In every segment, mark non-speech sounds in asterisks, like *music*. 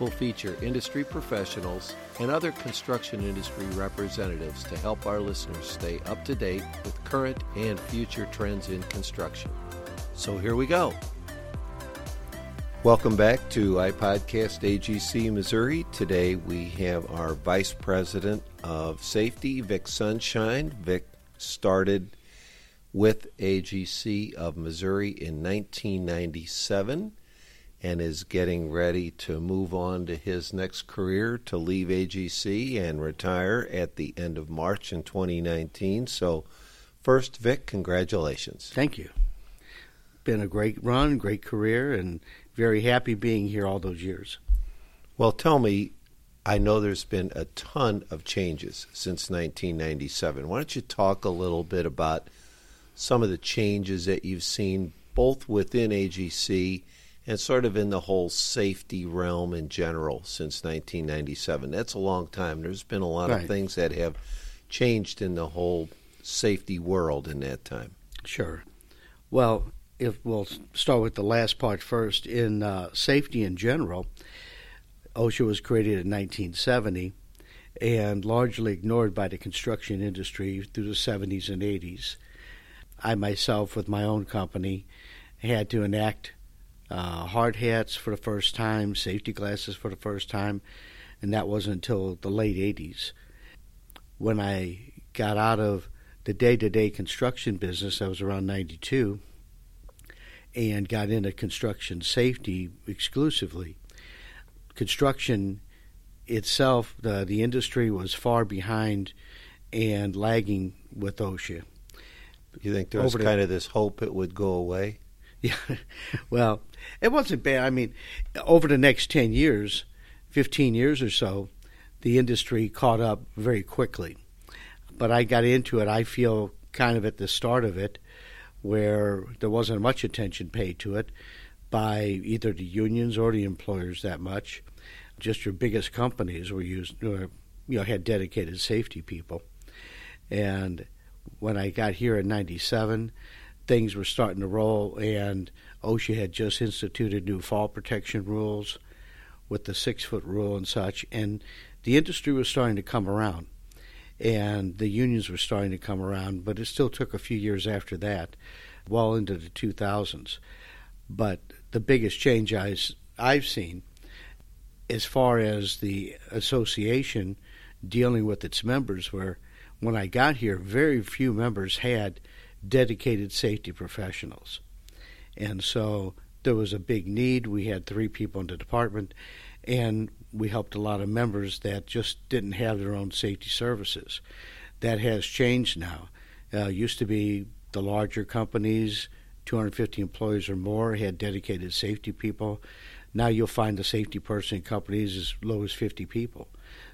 We'll feature industry professionals and other construction industry representatives to help our listeners stay up to date with current and future trends in construction. So here we go. Welcome back to iPodcast AGC Missouri. Today we have our Vice President of Safety, Vic Sunshine. Vic started with AGC of Missouri in 1997 and is getting ready to move on to his next career to leave AGC and retire at the end of March in 2019. So, first, Vic, congratulations. Thank you. Been a great run, great career, and very happy being here all those years. Well, tell me, I know there's been a ton of changes since 1997. Why don't you talk a little bit about some of the changes that you've seen both within AGC and sort of in the whole safety realm in general since 1997? That's a long time. There's been a lot Right. of things that have changed in the whole safety world in that time. Sure. Well, if we'll start with the last part first, in uh, safety in general, OSHA was created in 1970 and largely ignored by the construction industry through the 70s and 80s. I myself, with my own company, had to enact uh, hard hats for the first time, safety glasses for the first time, and that wasn't until the late 80s. When I got out of the day to day construction business, I was around 92, and got into construction safety exclusively. Construction itself, the, the industry was far behind and lagging with OSHA. You think there was Over kind of this hope it would go away? Yeah, *laughs* well, it wasn't bad. I mean, over the next 10 years, 15 years or so, the industry caught up very quickly. But I got into it, I feel, kind of at the start of it, where there wasn't much attention paid to it by either the unions or the employers that much. Just your biggest companies were used, you know, had dedicated safety people. And when I got here in 97, things were starting to roll, and OSHA had just instituted new fall protection rules with the six foot rule and such, and the industry was starting to come around, and the unions were starting to come around, but it still took a few years after that, well into the 2000s. But the biggest change I've seen, as far as the association dealing with its members, where when I got here, very few members had dedicated safety professionals. And so there was a big need. We had three people in the department, and we helped a lot of members that just didn't have their own safety services. That has changed now. Uh, used to be the larger companies, 250 employees or more, had dedicated safety people. Now you'll find the safety person in companies as low as 50 people.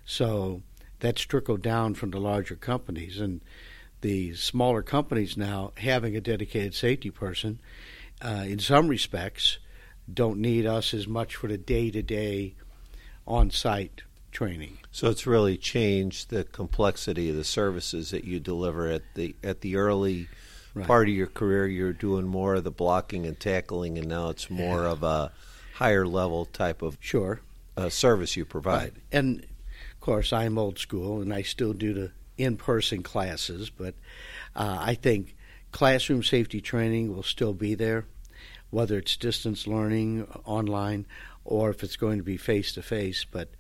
So that's trickled down from the larger companies. And the smaller companies now having a dedicated safety person, uh, in some respects, don't need us as much for the day to day on site training. So it's really changed the complexity of the services that you deliver at the at the early Right. part of your career. You're doing more of the blocking and tackling, and now it's more of a higher level type of Sure. uh, service you provide. And of course, I'm old school and I still do the in person classes, but uh, I think classroom safety training will still be there, whether it's distance learning, online, or if it's going to be face to face. But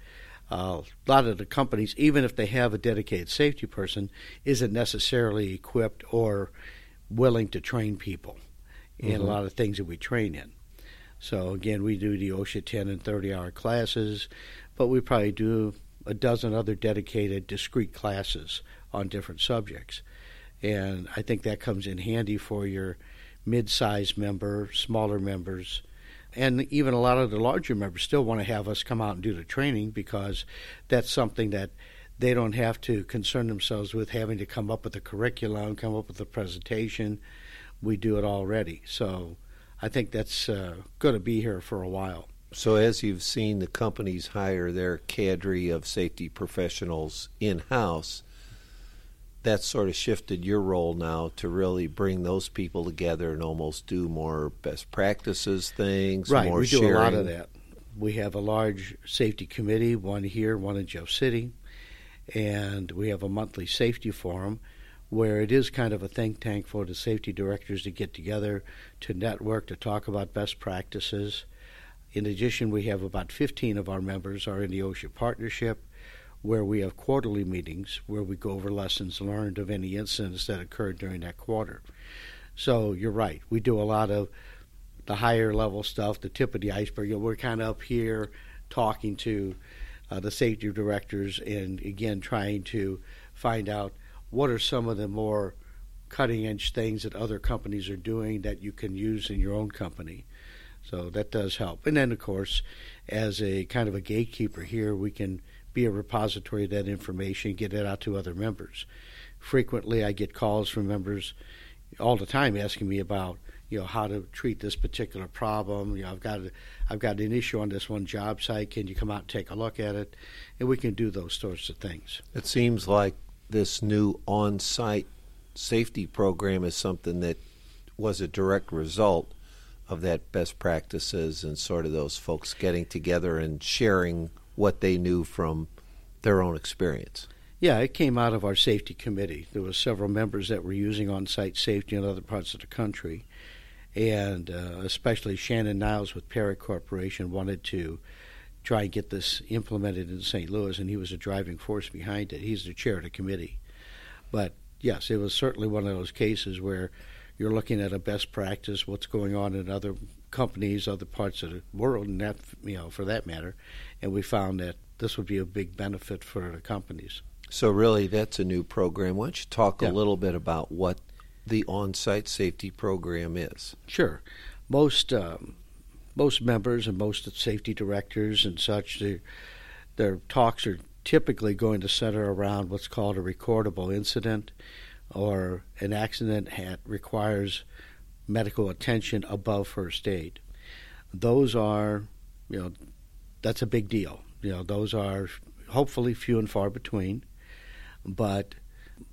uh, a lot of the companies, even if they have a dedicated safety person, isn't necessarily equipped or willing to train people in Mhm. a lot of things that we train in. So again, we do the OSHA 10 and 30 hour classes, but we probably do a dozen other dedicated discrete classes on different subjects. And I think that comes in handy for your mid-sized member, smaller members, and even a lot of the larger members still want to have us come out and do the training because that's something that they don't have to concern themselves with having to come up with a curriculum, come up with a presentation. we do it already. So I think that's uh, going to be here for a while. So, as you've seen the companies hire their cadre of safety professionals in house, that's sort of shifted your role now to really bring those people together and almost do more best practices things. Right, we do a lot of that. We have a large safety committee, one here, one in Jeff City, and we have a monthly safety forum where it is kind of a think tank for the safety directors to get together, to network, to talk about best practices. In addition, we have about 15 of our members are in the OSHA partnership, where we have quarterly meetings where we go over lessons learned of any incidents that occurred during that quarter. So you're right. We do a lot of the higher level stuff, the tip of the iceberg. You know, we're kind of up here talking to uh, the safety directors and again trying to find out what are some of the more cutting edge things that other companies are doing that you can use in your own company. So that does help. And then, of course, as a kind of a gatekeeper here, we can be a repository of that information, get it out to other members. Frequently, I get calls from members all the time asking me about you know how to treat this particular problem. You know, I've got a, I've got an issue on this one job site. Can you come out and take a look at it? And we can do those sorts of things. It seems like this new on-site safety program is something that was a direct result of that best practices and sort of those folks getting together and sharing what they knew from their own experience. Yeah, it came out of our safety committee. There were several members that were using on-site safety in other parts of the country, and uh, especially Shannon Niles with Paric Corporation wanted to try and get this implemented in St. Louis, and he was a driving force behind it. He's the chair of the committee. But yes, it was certainly one of those cases where you're looking at a best practice, what's going on in other companies, other parts of the world, and that you know for that matter, and we found that this would be a big benefit for the companies. So really, that's a new program. Why don't you talk Yeah. a little bit about what the on-site safety program is? Sure, most um, most members and most safety directors and such, their their talks are typically going to center around what's called a recordable incident, or an accident that requires medical attention above first aid. Those are, you know, that's a big deal. You know, those are hopefully few and far between, but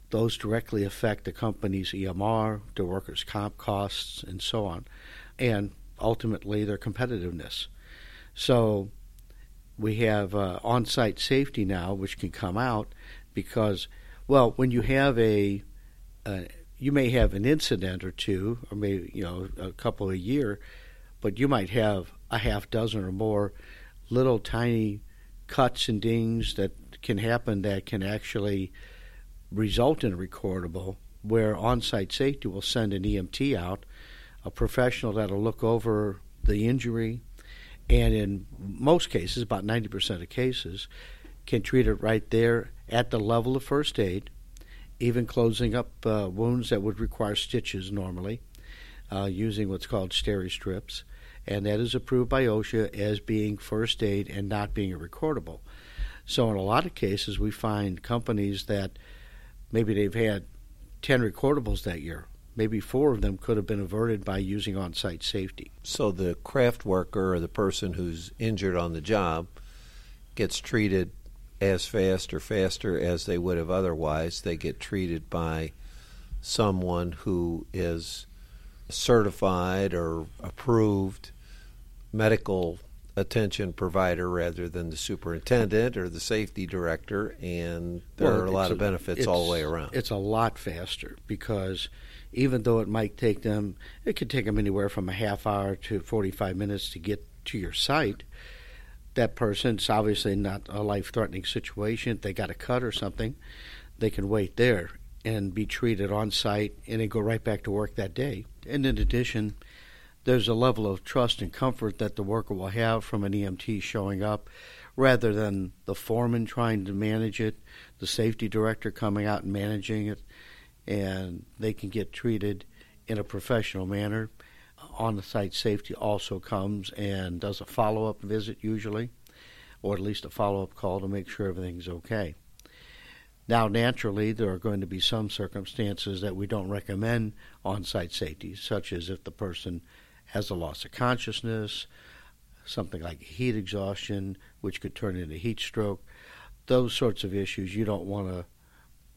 those directly affect the company's EMR, the workers' comp costs, and so on, and ultimately their competitiveness. So we have uh, on site safety now, which can come out because, well, when you have a, uh, you may have an incident or two, or maybe, you know, a couple a year, but you might have a half dozen or more little tiny cuts and dings that can happen that can actually result in a recordable where on-site safety will send an EMT out, a professional that'll look over the injury, and in most cases, about 90% of cases, can treat it right there at the level of first aid, even closing up uh, wounds that would require stitches normally, uh, using what's called steri strips, and that is approved by OSHA as being first aid and not being a recordable. So in a lot of cases, we find companies that maybe they've had 10 recordables that year. Maybe four of them could have been averted by using on site safety. So the craft worker or the person who's injured on the job gets treated as fast or faster as they would have otherwise. They get treated by someone who is certified or approved medical attention provider rather than the superintendent or the safety director and there Well, are a lot of benefits all the way around. It's a lot faster because even though it might take them, it could take them anywhere from a half hour to 45 minutes to get to your site. That person's obviously not a life threatening situation. If they got a cut or something, they can wait there and be treated on site and then go right back to work that day. And in addition, there's a level of trust and comfort that the worker will have from an EMT showing up rather than the foreman trying to manage it, the safety director coming out and managing it, and they can get treated in a professional manner. On the site safety also comes and does a follow up visit usually, or at least a follow up call to make sure everything's okay. Now, naturally, there are going to be some circumstances that we don't recommend on site safety, such as if the person has a loss of consciousness, something like heat exhaustion, which could turn into heat stroke. Those sorts of issues you don't want to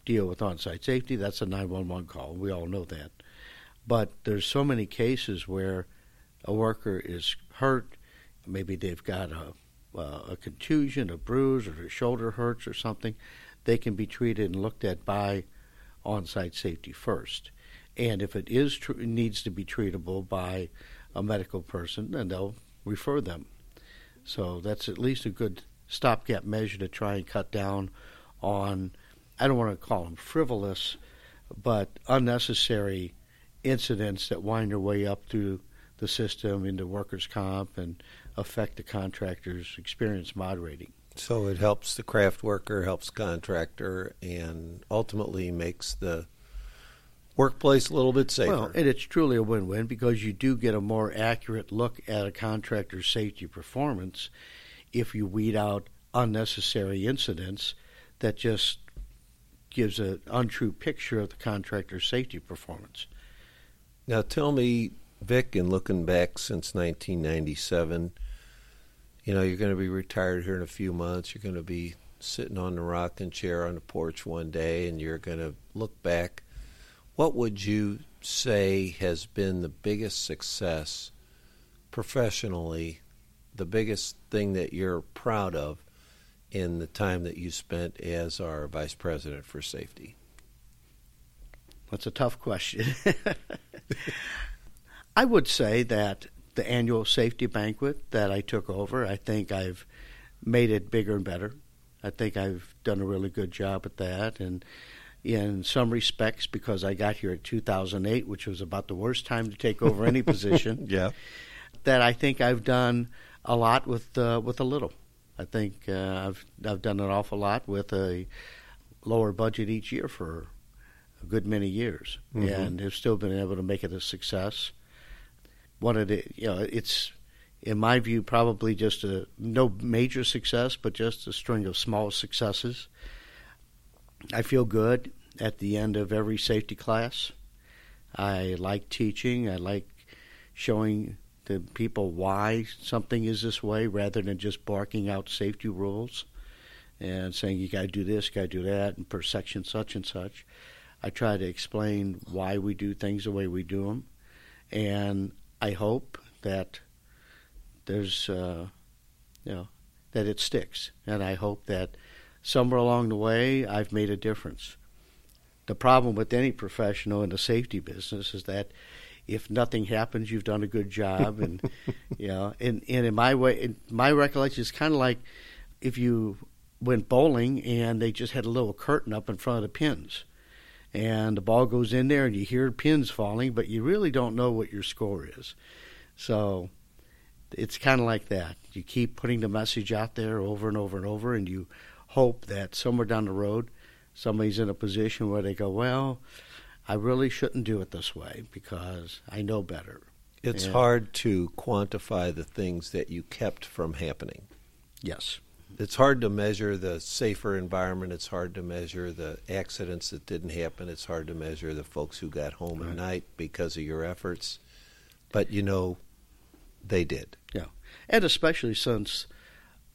deal with on site safety. That's a 911 call. We all know that. But there's so many cases where a worker is hurt, maybe they've got a a contusion, a bruise, or their shoulder hurts or something, they can be treated and looked at by on-site safety first. And if it is tr- needs to be treatable by a medical person, then they'll refer them. So that's at least a good stopgap measure to try and cut down on. I don't want to call them frivolous, but unnecessary incidents that wind their way up through the system into workers' comp and affect the contractor's experience moderating. So it helps the craft worker, helps contractor, and ultimately makes the workplace a little bit safer. Well, and it's truly a win-win because you do get a more accurate look at a contractor's safety performance if you weed out unnecessary incidents that just gives an untrue picture of the contractor's safety performance. Now, tell me, Vic, in looking back since 1997, you know, you're going to be retired here in a few months. You're going to be sitting on the rocking chair on the porch one day, and you're going to look back. What would you say has been the biggest success professionally, the biggest thing that you're proud of in the time that you spent as our vice president for safety? That's a tough question. *laughs* I would say that the annual safety banquet that I took over, I think I've made it bigger and better. I think I've done a really good job at that. And in some respects, because I got here in 2008, which was about the worst time to take over any *laughs* position, yeah. that I think I've done a lot with uh, with a little. I think uh, I've I've done an awful lot with a lower budget each year for a good many years, mm-hmm. and have still been able to make it a success. One of the you know it's in my view probably just a no major success but just a string of small successes. I feel good at the end of every safety class. I like teaching. I like showing the people why something is this way rather than just barking out safety rules and saying you got to do this got to do that and per section such and such i try to explain why we do things the way we do them and I hope that there's, uh, you know, that it sticks, and I hope that somewhere along the way I've made a difference. The problem with any professional in the safety business is that if nothing happens, you've done a good job, and *laughs* you know, and, and in my way, in my recollection is kind of like if you went bowling and they just had a little curtain up in front of the pins and the ball goes in there and you hear pins falling, but you really don't know what your score is. So it's kind of like that. You keep putting the message out there over and over and over, and you hope that somewhere down the road somebody's in a position where they go, well, I really shouldn't do it this way because I know better. It's and, hard to quantify the things that you kept from happening. Yes it's hard to measure the safer environment. It's hard to measure the accidents that didn't happen. It's hard to measure the folks who got home right. at night because of your efforts. But you know, they did. Yeah, and especially since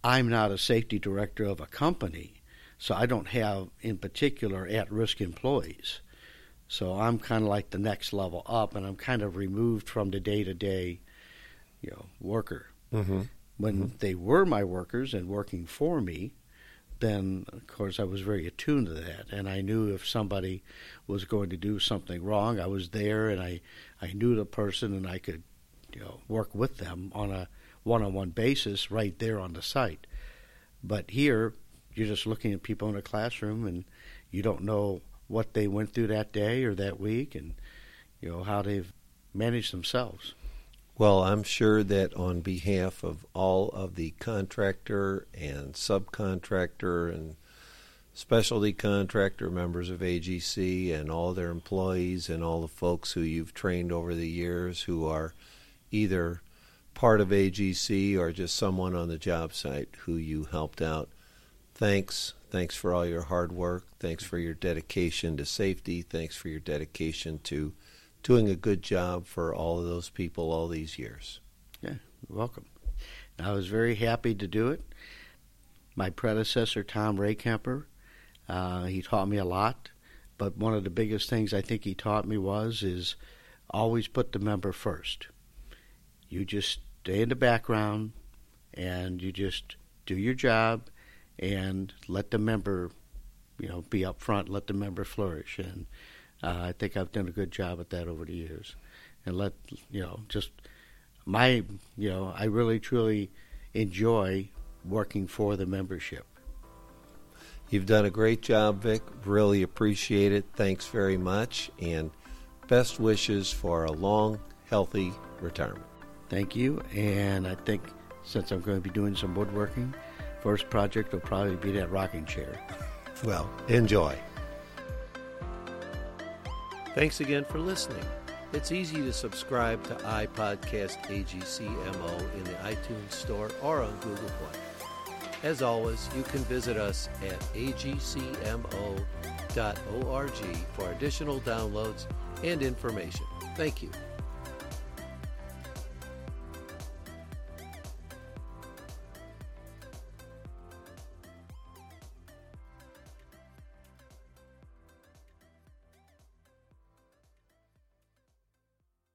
I'm not a safety director of a company, so I don't have, in particular, at-risk employees. So I'm kind of like the next level up, and I'm kind of removed from the day-to-day, you know, worker. Mm-hmm. When mm-hmm. they were my workers and working for me, then of course I was very attuned to that, and I knew if somebody was going to do something wrong, I was there, and I I knew the person, and I could you know work with them on a one-on-one basis right there on the site. But here, you're just looking at people in a classroom, and you don't know what they went through that day or that week, and you know how they've managed themselves. Well, I'm sure that on behalf of all of the contractor and subcontractor and specialty contractor members of AGC and all their employees and all the folks who you've trained over the years who are either part of AGC or just someone on the job site who you helped out, thanks. Thanks for all your hard work. Thanks for your dedication to safety. Thanks for your dedication to doing a good job for all of those people all these years. Yeah, welcome. I was very happy to do it. My predecessor, Tom Raykemper, uh, he taught me a lot. But one of the biggest things I think he taught me was is always put the member first. You just stay in the background and you just do your job and let the member, you know, be up front, let the member flourish. And uh, I think I've done a good job at that over the years. And let, you know, just my, you know, I really truly enjoy working for the membership. You've done a great job, Vic. Really appreciate it. Thanks very much. And best wishes for a long, healthy retirement. Thank you. And I think since I'm going to be doing some woodworking, first project will probably be that rocking chair. Well, enjoy. Thanks again for listening. It's easy to subscribe to iPodcast AGCMO in the iTunes Store or on Google Play. As always, you can visit us at agcmo.org for additional downloads and information. Thank you.